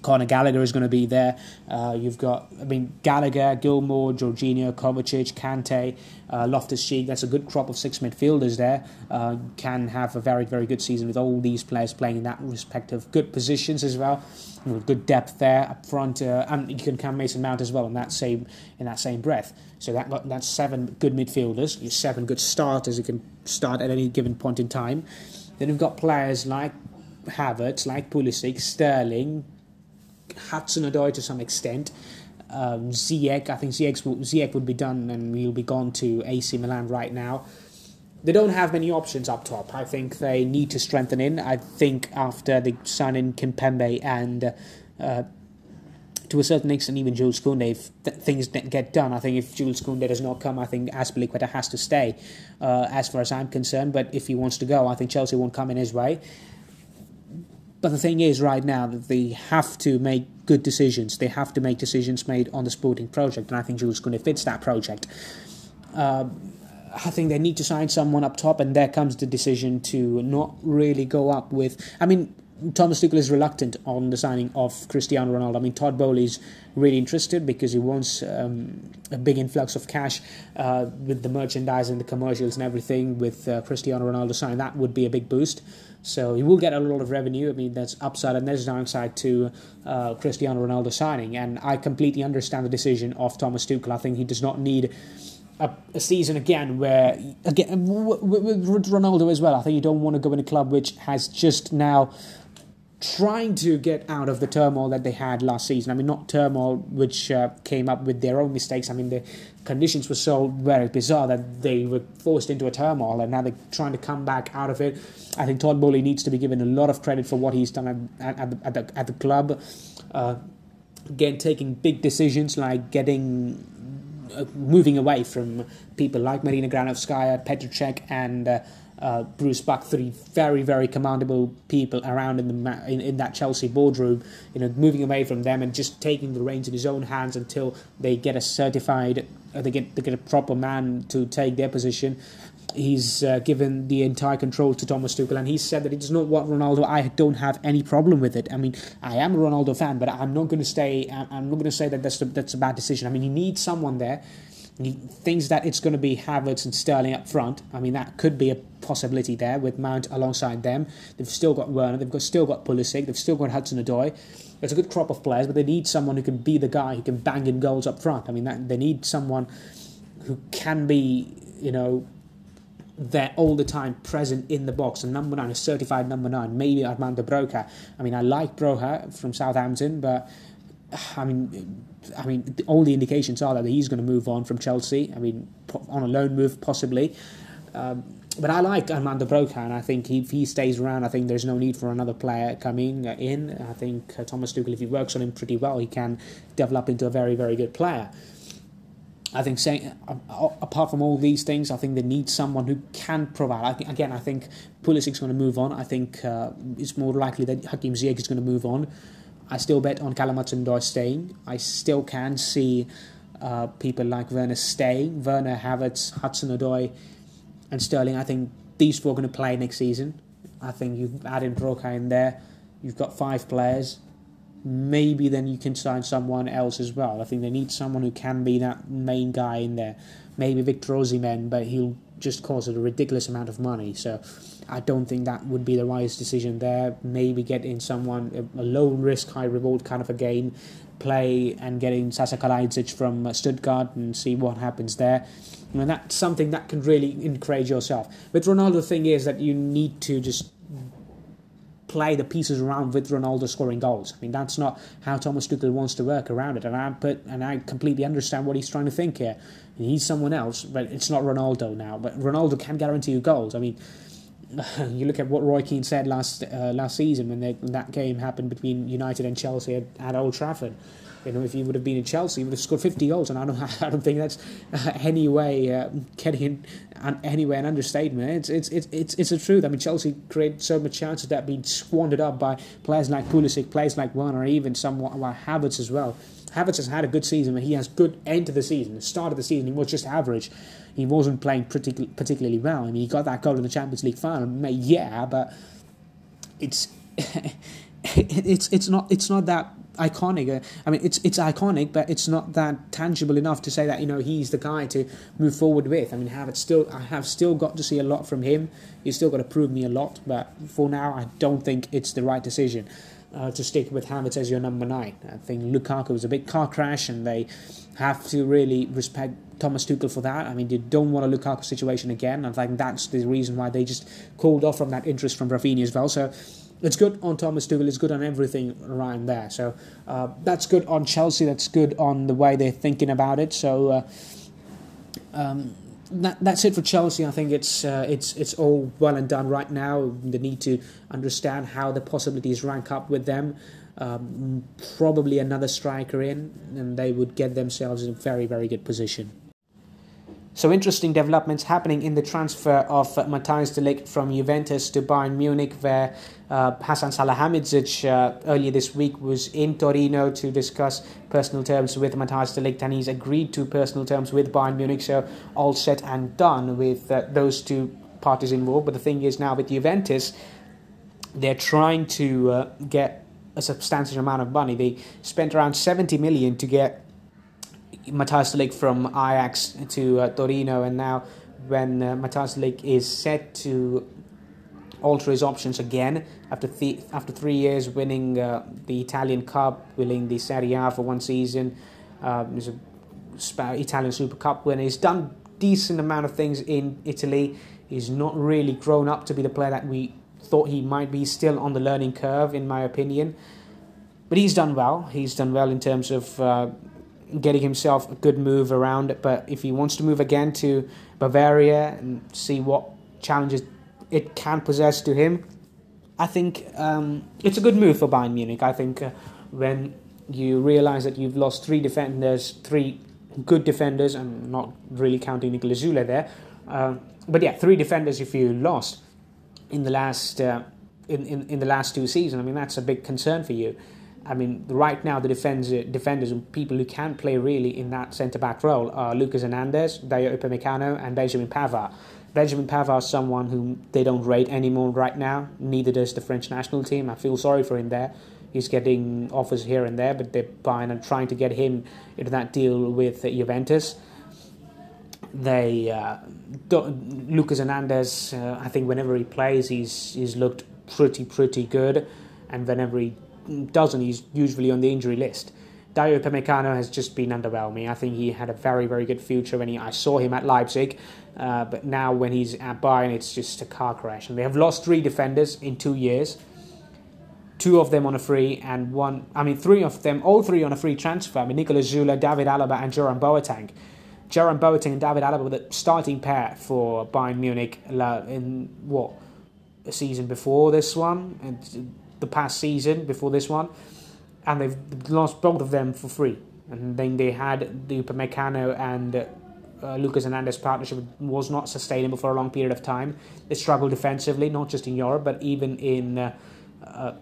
Conor Gallagher is going to be there. Uh, you've got, I mean, Gallagher, Gilmour, Jorginho, Kovacic, Kante, uh, Loftus Cheek. That's a good crop of six midfielders there. Uh, can have a very, very good season with all these players playing in that respective good positions as well. With good depth there up front, uh, and you can count Mason Mount as well in that same in that same breath. So that that's seven good midfielders, seven good starters who can start at any given point in time. Then you've got players like Havertz, like Pulisic, Sterling, Hudson Odoi to some extent. Um, Ziyech, I think Ziyech, Ziyech would be done and he'll be gone to AC Milan right now. They don't have many options up top. I think they need to strengthen in. I think after they sign in Kimpembe and uh, to a certain extent even Jules Koundé, if th- things get done, I think if Jules Koundé does not come, I think Azpilicueta has to stay uh, as far as I'm concerned. But if he wants to go, I think Chelsea won't come in his way. But the thing is, right now, that they have to make good decisions. They have to make decisions made on the sporting project, and I think Jules Koundé fits that project. Uh, I think they need to sign someone up top, and there comes the decision to not really go up with. I mean, Thomas Tuchel is reluctant on the signing of Cristiano Ronaldo. I mean, Todd Boehly is really interested because he wants um, a big influx of cash uh, with the merchandise and the commercials and everything. With uh, Cristiano Ronaldo signing, that would be a big boost. So he will get a lot of revenue. I mean, there's upside and there's downside to uh, Cristiano Ronaldo signing. And I completely understand the decision of Thomas Tuchel. I think he does not need a, a season again where again with Ronaldo as well. I think you don't want to go in a club which has just now trying to get out of the turmoil that they had last season. I mean, not turmoil which uh, came up with their own mistakes. I mean, the conditions were so very bizarre that they were forced into a turmoil, and now they're trying to come back out of it. I think Todd Boehly needs to be given a lot of credit for what he's done at, at, the, at, the, at the club. Uh, again, taking big decisions like getting uh, moving away from people like Marina Granovskaya, Petr Cech, and uh, Bruce Buck, three very, very commendable people around in the in, in that Chelsea boardroom. You know, moving away from them and just taking the reins in his own hands until they get a certified, uh, they get they get a proper man to take their position. He's uh, given the entire control to Thomas Tuchel, and he said that he does not want Ronaldo. I don't have any problem with it. I mean, I am a Ronaldo fan, but I'm not going to stay. I'm not going to say that that's that's a bad decision. I mean, you need someone there he thinks that it's going to be Havertz and Sterling up front. I mean, that could be a possibility there with Mount alongside them. They've still got Werner, they've got still got Pulisic, they've still got Hudson Odoi. It's a good crop of players, but they need someone who can be the guy who can bang in goals up front. I mean, that, they need someone who can be, you know, there all the time, present in the box. And number nine, a certified number nine, maybe Armando Broja. I mean, I like Broja from Southampton, but I mean, I mean, all the indications are that he's going to move on from Chelsea. I mean, on a loan move possibly. Um, but I like Armando and I think if he stays around, I think there's no need for another player coming in. I think uh, Thomas Tuchel, if he works on him pretty well, he can develop into a very, very good player. I think saying uh, apart from all these things, I think they need someone who can provide. I think again, I think Pulisic's going to move on. I think uh, it's more likely that Hakim Ziyech is going to move on. I still bet on Callum Hudson staying. I still can see uh, people like Werner staying. Werner, Havertz, Hudson Odoi, and Sterling. I think these four are going to play next season. I think you've added Broja in there. You've got five players. Maybe then you can sign someone else as well. I think they need someone who can be that main guy in there. Maybe Victor Osimhen, but he'll just cost a ridiculous amount of money. So I don't think that would be the wise decision there. Maybe get in someone a, low risk, high reward kind of a game, play and get in Sasa Kalajdzic from uh, Stuttgart and see what happens there. Mean, that's something that can really encourage yourself. With Ronaldo, the thing is that you need to just play the pieces around with Ronaldo scoring goals. I mean, that's not how Thomas Tuchel wants to work around it, and I put and I completely understand what he's trying to think here. He's someone else, but it's not Ronaldo now. But Ronaldo can guarantee you goals. I mean, [LAUGHS] you look at what Roy Keane said last uh, last season when, they, that game happened between United and Chelsea at, at, Old Trafford. You know, if he would have been in Chelsea, he would have scored 50 goals, and I don't, [LAUGHS] I don't think that's uh, any way uh, getting in, anyway an understatement. It's, it's it's it's it's the truth. I mean, Chelsea create so much chances that being squandered up by players like Pulisic, players like Werner, even some like Havertz as well. Havertz has had a good season, but he has good end to the season. The start of the season, he was just average. He wasn't playing partic- particularly well. I mean, he got that goal in the Champions League final, yeah, but it's [LAUGHS] [LAUGHS] it's it's not it's not that iconic. I mean, it's it's iconic, but it's not that tangible enough to say that you know he's the guy to move forward with. I mean, have it still I have still got to see a lot from him. He's still got to prove me a lot, but for now, I don't think it's the right decision uh, to stick with Havertz as your number nine. I think Lukaku was a big car crash, and they have to really respect Thomas Tuchel for that. I mean, they don't want a Lukaku situation again. I think that's the reason why they just called off from that interest from Raphinha as well. So it's good on Thomas Tuchel. It's good on everything around there. So uh, that's good on Chelsea. That's good on the way they're thinking about it. So. Uh, um, that, that's it for Chelsea. I think it's uh, it's it's all well and done right now. They need to understand how the possibilities rank up with them. Um, probably another striker in, and they would get themselves in a very very good position. So interesting developments happening in the transfer of uh, Matthijs de Ligt from Juventus to Bayern Munich, where uh, Hasan Salihamidzic uh, earlier this week was in Torino to discuss personal terms with Matthijs de Ligt, and he's agreed to personal terms with Bayern Munich. So all set and done with uh, those two parties involved. But the thing is now with Juventus, they're trying to uh, get a substantial amount of money. They spent around 70 million to get Matthijs de from Ajax to uh, Torino, and now when uh, Matthijs de is set to alter his options again after th- after three years winning uh, the Italian Cup, winning the Serie A for one season. Um, he's a Italian Super Cup winner. He's done decent amount of things in Italy. He's not really grown up to be the player that we thought he might be. Still on the learning curve, in my opinion. But he's done well. He's done well in terms of uh, getting himself a good move around. It but if he wants to move again to Bavaria and see what challenges it can possess to him, I think um, it's a good move for Bayern Munich. I think uh, when you realize that you've lost three defenders, three good defenders, and not really counting Niklas Süle there, uh, but yeah, three defenders if you lost in the last uh, in, in, in the last two seasons. I mean, that's a big concern for you. I mean, right now the defense, defenders and people who can play really in that centre back role are Lucas Hernandez, Dayot Upamecano, and Benjamin Pavard. Benjamin Pavard is someone whom they don't rate anymore right now. Neither does the French national team. I feel sorry for him there. He's getting offers here and there, but they're buying and trying to get him into that deal with Juventus. They uh, Lucas Hernandez. Uh, I think whenever he plays, he's he's looked pretty pretty good, and whenever he doesn't, he's usually on the injury list. Dayot Upamecano has just been underwhelming. I think he had a very, very good future when he, I saw him at Leipzig, uh, but now when he's at Bayern, it's just a car crash. And they have lost three defenders in two years, two of them on a free, and one, I mean, three of them, all three on a free transfer. I mean, Niklas Süle, David Alaba, and Jerome Boateng. Jerome Boateng and David Alaba were the starting pair for Bayern Munich in what, a season before this one, and the past season before this one and they've lost both of them for free. And then they had the Upamecano and uh, Lucas Hernandez partnership was not sustainable for a long period of time. They struggled defensively, not just in Europe, but even in uh, uh,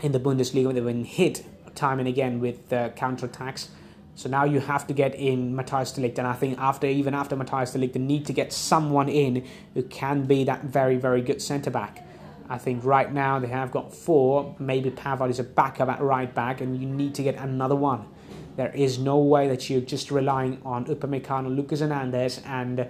in the Bundesliga. They've been hit time and again with uh, counter attacks. So now you have to get in Matthijs de Ligt, and I think after even after Matthijs de Ligt, they need to get someone in who can be that very very good centre back. I think right now they have got four. Maybe Pavard is a backup at right back, and you need to get another one. There is no way that you're just relying on Upamecano, Lucas Hernandez, and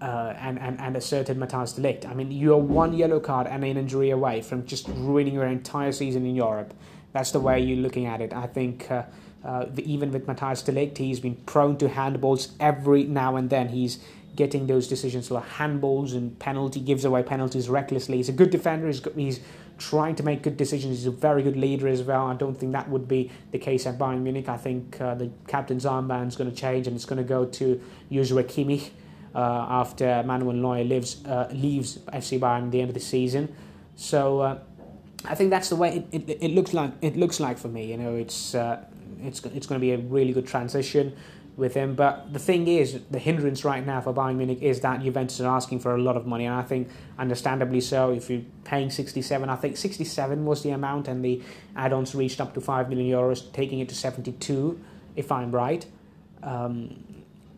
uh, and, and, and a certain Matthijs de Ligt. I mean, you're one yellow card and an injury away from just ruining your entire season in Europe. That's the way you're looking at it. I think uh, uh, even with Matthijs de Ligt, he's been prone to handballs every now and then. He's getting those decisions like handballs and penalty, gives away penalties recklessly. He's a good defender. He's, he's trying to make good decisions. He's a very good leader as well. I don't think that would be the case at Bayern Munich. I think uh, the captain's armband is going to change and it's going to go to Joshua Kimmich uh, after Manuel Neuer lives, uh, leaves FC Bayern at the end of the season. So uh, I think that's the way it, it, it, looks like. It looks like for me. You know, it's uh, it's it's going to be a really good transition with him. But the thing is, the hindrance right now for Bayern Munich is that Juventus are asking for a lot of money, and I think understandably so. If you're paying 67, I think 67 was the amount, and the add-ons reached up to 5 million euros, taking it to 72, if I'm right. Um,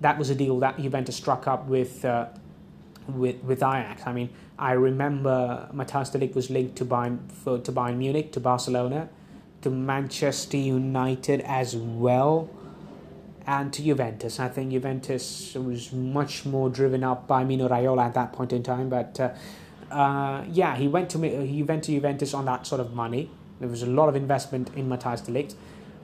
that was a deal that Juventus struck up with uh, with with Ajax. I mean, I remember Matthijs de Ligt was linked to Bayern for, to Bayern Munich, to Barcelona, to Manchester United as well and to Juventus. I think Juventus was much more driven up by Mino Raiola at that point in time. But uh, uh, yeah, he went to he went to Juventus on that sort of money. There was a lot of investment in Matthijs de Ligt.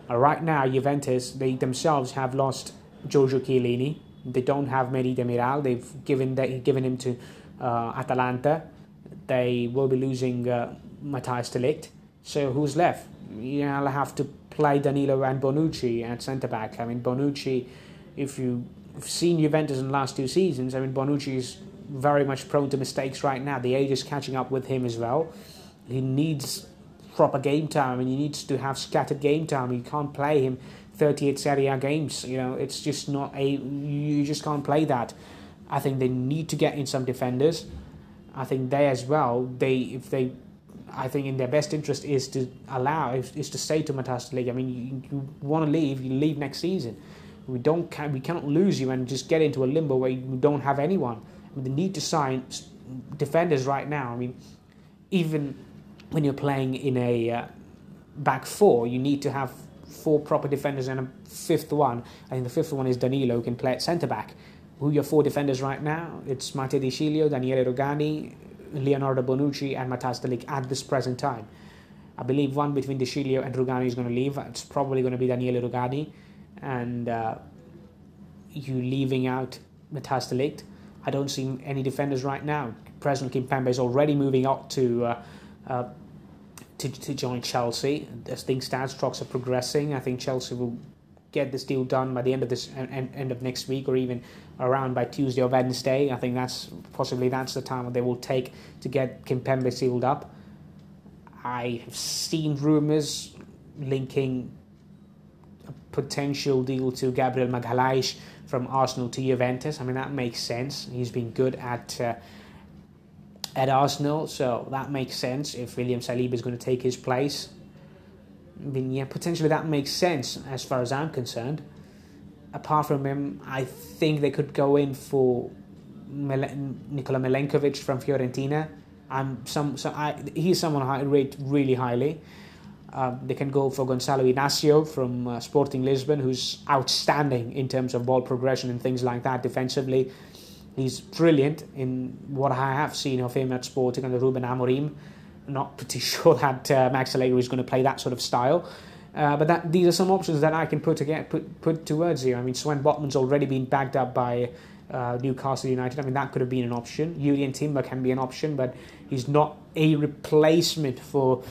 Uh, right now, Juventus they themselves have lost Giorgio Chiellini. They don't have Merih Demiral. They've given they given him to uh, Atalanta. They will be losing uh, Matthijs de So who's left? You'll have to play Danilo and Bonucci at centre back. I mean, Bonucci, if you've seen Juventus in the last two seasons, I mean, Bonucci is very much prone to mistakes right now. The age is catching up with him as well. He needs proper game time and he needs to have scattered game time. You can't play him 38 Serie A games. You know, it's just not a. You just can't play that. I think they need to get in some defenders. I think they as well. They if they I think in their best interest is to allow is, to say to Matthijs League, I mean, you, you want to leave, you leave next season. We don't can, we cannot lose you and just get into a limbo where you don't have anyone. I mean, the need to sign defenders right now. I mean, even when you're playing in a uh, back four, you need to have four proper defenders and a fifth one. I think the fifth one is Danilo, who can play at centre back. Who your four defenders right now? It's Matteo De Sciglio, Daniele Rugani, Leonardo Bonucci, and Matthijs de Ligt at this present time. I believe one between De Sciglio and Rugani is going to leave. It's probably going to be Daniele Rugani. And uh, you leaving out Matthijs de Ligt. I don't see any defenders right now. Presnel Kimpembe is already moving up to, uh, uh, to to join Chelsea. As things stand, talks are progressing. I think Chelsea will get this deal done by the end of this end, end of next week, or even around by Tuesday or Wednesday. I think that's possibly that's the time they will take to get Kimpembe sealed up. I have seen rumours linking a potential deal to Gabriel Magalhaes from Arsenal to Juventus. I mean that makes sense. He's been good at uh, at Arsenal, so that makes sense. If William Saliba is going to take his place, I mean yeah, potentially that makes sense as far as I'm concerned. Apart from him, I think they could go in for Mel- Nikola Milenkovic from Fiorentina. I'm some, so I, he's someone I rate really highly. Uh, they can go for Gonzalo Inacio from uh, Sporting Lisbon, who's outstanding in terms of ball progression and things like that defensively. He's brilliant in what I have seen of him at Sporting under Ruben Amorim. Not pretty [LAUGHS] sure that uh, Max Allegri is going to play that sort of style. Uh, but that these are some options that I can put again, put put towards here. I mean, Sven Botman's already been backed up by uh, Newcastle United. I mean, that could have been an option. Jurrien Timber can be an option, but he's not a replacement for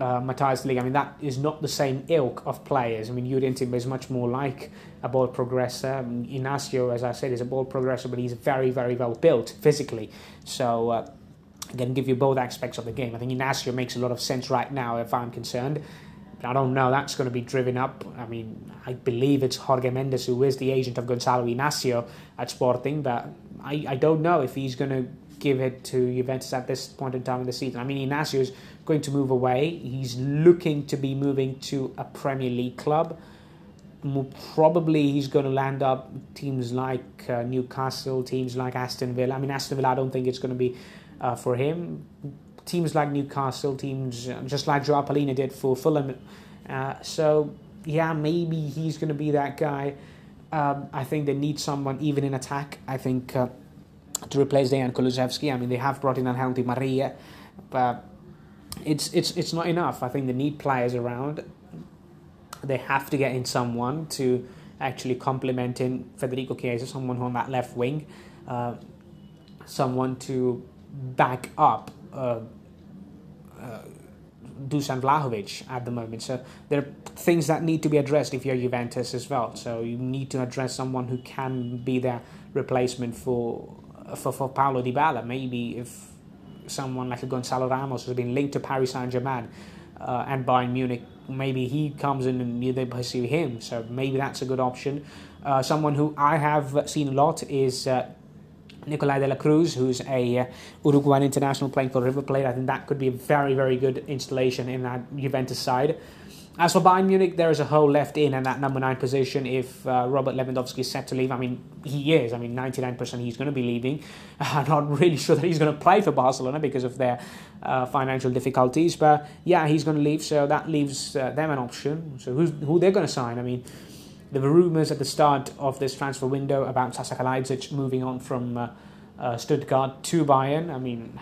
uh, Matthias League. I mean, that is not the same ilk of players. I mean, Jurrien Timber is much more like a ball progressor. I mean, Inacio, as I said, is a ball progressor, but he's very, very well built physically. So, uh, can give you both aspects of the game. I think Inacio makes a lot of sense right now, if I'm concerned. But I don't know. That's going to be driven up. I mean, I believe it's Jorge Mendes who is the agent of Gonzalo Inacio at Sporting, but I, I don't know if he's going to give it to Juventus at this point in time in the season. I mean, Inacio is going to move away. He's looking to be moving to a Premier League club. Probably he's going to land up teams like uh, Newcastle, teams like Aston Villa. I mean, Aston Villa, I don't think it's going to be uh, for him teams like Newcastle, teams uh, just like Joao Palhinha did for Fulham. Uh, so yeah, maybe he's going to be that guy. Um, I think they need someone even in attack. I think uh, to replace Dejan Kulusevski. I mean, they have brought in Angel Maria, but it's it's it's not enough. I think they need players around. They have to get in someone to actually complement in Federico Chiesa, someone on that left wing, uh, someone to back up uh, uh, Dusan Vlahovic at the moment. So there are things that need to be addressed if you're Juventus as well. So you need to address someone who can be their replacement for for, for Paulo Dybala. Maybe if someone like a Gonzalo Ramos has been linked to Paris Saint Germain uh, and Bayern Munich, maybe he comes in and they pursue him. So maybe that's a good option. Uh, someone who I have seen a lot is uh, Nicolás de la Cruz, who's a uh, Uruguayan international playing for River Plate. I think that could be a very, very good installation in that Juventus side. As for Bayern Munich, there is a hole left in in that number nine position if uh, Robert Lewandowski is set to leave. I mean, he is. I mean, 99% he's going to be leaving. [LAUGHS] I'm not really sure that he's going to play for Barcelona because of their uh, financial difficulties. But yeah, he's going to leave, so that leaves uh, them an option. So who's, who they're going to sign? I mean, there were rumours at the start of this transfer window about Sasa Kalajdzic moving on from uh, uh, Stuttgart to Bayern. I mean,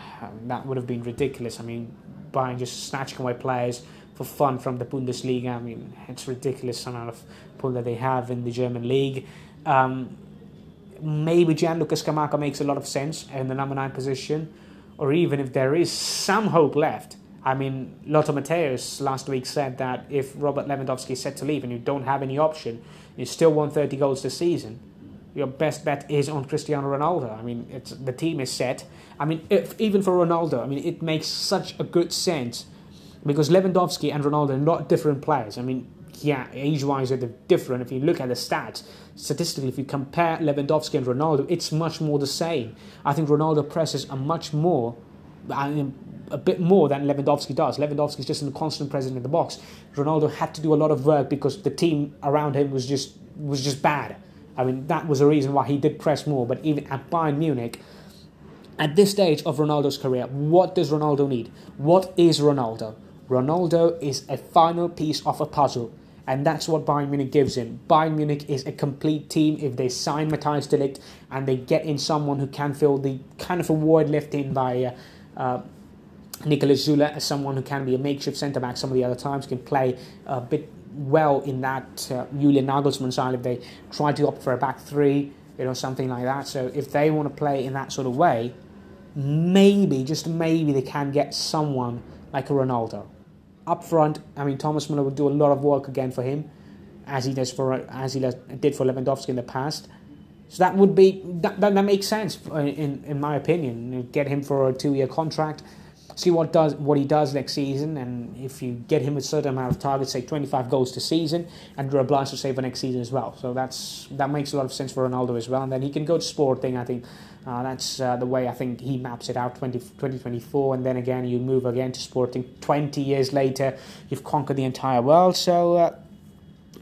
that would have been ridiculous. I mean, Bayern just snatching away players for fun from the Bundesliga. I mean, it's ridiculous amount of pull that they have in the German league. Um, maybe Gianluca Scamacca makes a lot of sense in the number nine position, or even if there is some hope left, I mean, Lothar Matthäus last week said that if Robert Lewandowski is set to leave and you don't have any option, you still won 30 goals this season. Your best bet is on Cristiano Ronaldo. I mean, it's the team is set. I mean, if, even for Ronaldo, I mean, it makes such a good sense because Lewandowski and Ronaldo are not different players. I mean, yeah, age-wise they're different. If you look at the stats, statistically, if you compare Lewandowski and Ronaldo, it's much more the same. I think Ronaldo presses a much more. I mean, a bit more than Lewandowski does. Lewandowski is just in a constant presence in the box. Ronaldo had to do a lot of work because the team around him was just was just bad. I mean, that was the reason why he did press more. But even at Bayern Munich, at this stage of Ronaldo's career, what does Ronaldo need? What is Ronaldo? Ronaldo is a final piece of a puzzle, and that's what Bayern Munich gives him. Bayern Munich is a complete team if they sign Matthijs de Ligt and they get in someone who can fill the kind of a void left in by uh, uh, Niklas Süle as someone who can be a makeshift centre back some of the other times, can play a bit well in that uh, Julian Nagelsmann style if they try to opt for a back three, you know, something like that. So if they want to play in that sort of way, maybe, just maybe, they can get someone like a Ronaldo. Up front, I mean, Thomas Muller will do a lot of work again for him, as he does for as he did for Lewandowski in the past. So that would be that, that, that makes sense in in my opinion. Get him for a two year contract see what does what he does next season, and if you get him a certain amount of targets, say 25 goals to season, and you're obliged to save for next season as well. So that's that makes a lot of sense for Ronaldo as well, and then he can go to Sporting. I think uh, that's uh, the way I think he maps it out 20, 2024, and then again you move again to Sporting. 20 years later, you've conquered the entire world. So uh,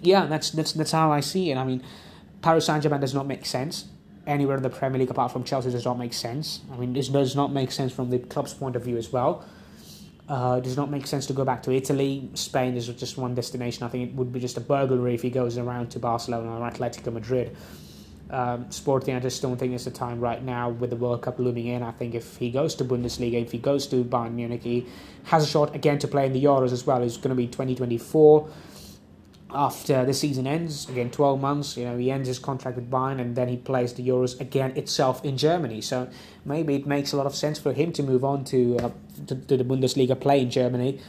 yeah, that's that's that's how I see it. I mean, Paris Saint Germain does not make sense anywhere in the Premier League apart from Chelsea does not make sense. I mean, this does not make sense from the club's point of view as well. Uh, it does not make sense to go back to Italy. Spain is just one destination. I think it would be just a burglary if he goes around to Barcelona or Atletico Madrid. Um, Sporting, I just don't think it's the time right now with the World Cup looming in. I think if he goes to Bundesliga, if he goes to Bayern Munich, he has a shot again to play in the Euros as well. It's going to be 2024 after the season ends, again 12 months, you know, he ends his contract with Bayern and then he plays the Euros again itself in Germany. So maybe it makes a lot of sense for him to move on to, uh, to, to, the Bundesliga play in Germany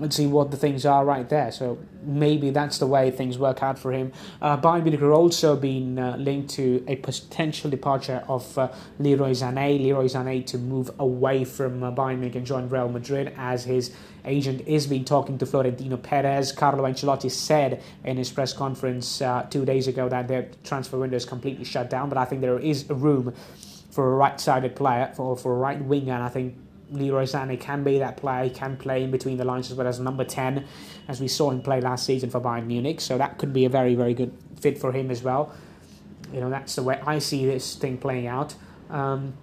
and see what the things are right there. So maybe that's the way things work out for him. Uh, Bayern Munich are also been uh, linked to a potential departure of uh, Leroy Sané. Leroy Sané to move away from uh, Bayern Munich and join Real Madrid as his agent is been talking to Florentino Perez. Carlo Ancelotti said in his press conference uh, two days ago that their transfer window is completely shut down, but I think there is a room for a right-sided player, for, for a right winger, and I think Leroy Sané can be that player. He can play in between the lines as well as number 10, as we saw him play last season for Bayern Munich. So that could be a very, very good fit for him as well. You know, that's the way I see this thing playing out. Um,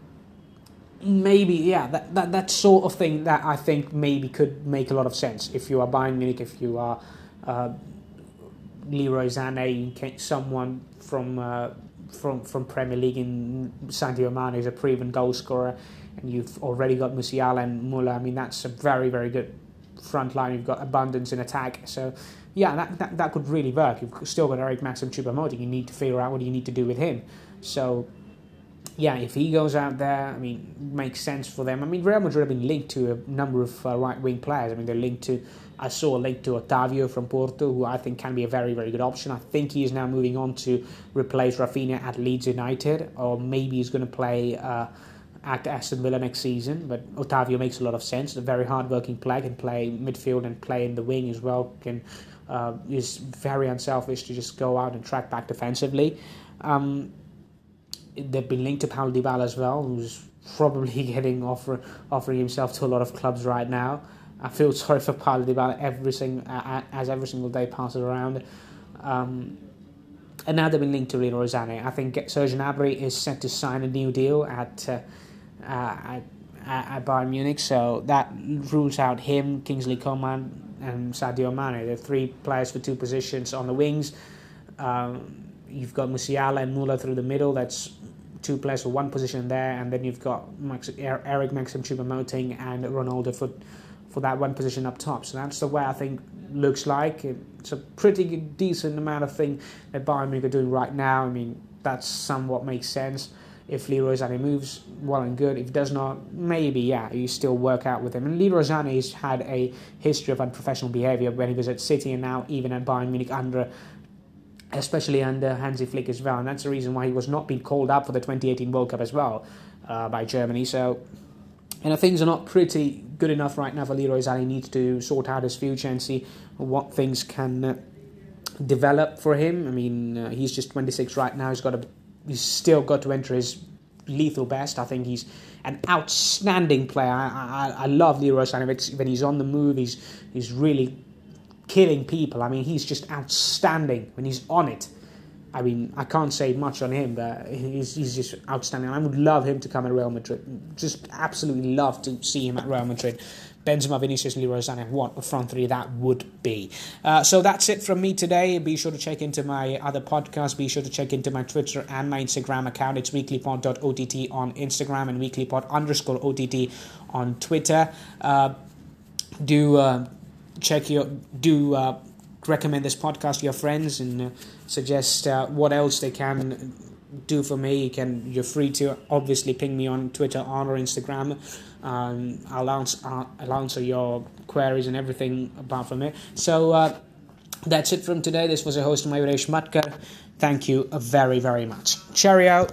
maybe, yeah, that, that, that sort of thing that I think maybe could make a lot of sense. If you are Bayern Munich, if you are uh, Leroy someone from, uh, from, from Premier League in Sadio Mane, who's a proven goal scorer and you've already got Musiala and Muller. I mean, that's a very, very good front line. You've got abundance in attack. So, yeah, that, that, that could really work. You've still got Eric Maxim Choupo-Moting. You need to figure out what you need to do with him. So, yeah, if he goes out there, I mean, makes sense for them. I mean, Real Madrid have been linked to a number of uh, right wing players. I mean, they're linked to, I saw a link to Otavio from Porto, who I think can be a very, very good option. I think he is now moving on to replace Raphinha at Leeds United, or maybe he's going to play. Uh, at Aston Villa next season. But Otavio makes a lot of sense. A very hard-working player can play midfield and play in the wing as well. Can uh, is very unselfish to just go out and track back defensively. Um, they've been linked to Paulo Dybala as well, who's probably [LAUGHS] getting offer, offering himself to a lot of clubs right now. I feel sorry for Paulo Dybala every single as every single day passes around. Um, and now they've been linked to Leroy Sané. I think Sergio Gnabry is set to sign a new deal at uh, at, at Bayern Munich. So that rules out him, Kingsley Coman, and Sadio Mane. They're three players for two positions on the wings. Um, you've got Musiala and Muller through the middle. That's two players for one position there, and then you've got Max, Eric Maxim Choupo-Moting and Ronaldo for for that one position up top. So that's the way I think looks like. It's a pretty decent amount of thing that Bayern Munich are doing right now. I mean, that somewhat makes sense. If Leroy Sané moves, well and good. If does not, maybe, yeah, you still work out with him. And Leroy Sané has had a history of unprofessional behaviour when he was at City and now even at Bayern Munich under especially under Hansi Flick as well. And that's the reason why he was not being called up for the 2018 World Cup as well uh, by Germany. So, you know, things are not pretty good enough right now for Leroy Sané. He needs to sort out his future and see what things can uh, develop for him. I mean, uh, he's just 26 right now. He's got a he's still got to enter his lethal best. I think he's an outstanding player. I, I, I love Leroy Sané. When he's on the move, he's he's really killing people. I mean, he's just outstanding when he's on it. I mean, I can't say much on him, but he's, he's just outstanding. I would love him to come at Real Madrid. Just absolutely love to see him at Real Madrid. Benzema, Vinicius, Leroy Sané, what a front three that would be. Uh, so that's it from me today. Be sure to check into my other podcast. Be sure to check into my Twitter and my Instagram account. It's weeklypod.ott on Instagram and weeklypod underscore OTT on Twitter. Uh, do uh, check your do uh, recommend this podcast to your friends and uh, suggest uh, what else they can do for me. You can you're free to obviously ping me on Twitter on or Instagram. Um, I'll answer I'll answer your queries and everything apart from it. So uh, that's it from today. This was a host Mayuresh Matkar. Thank you very very much. Cheerio.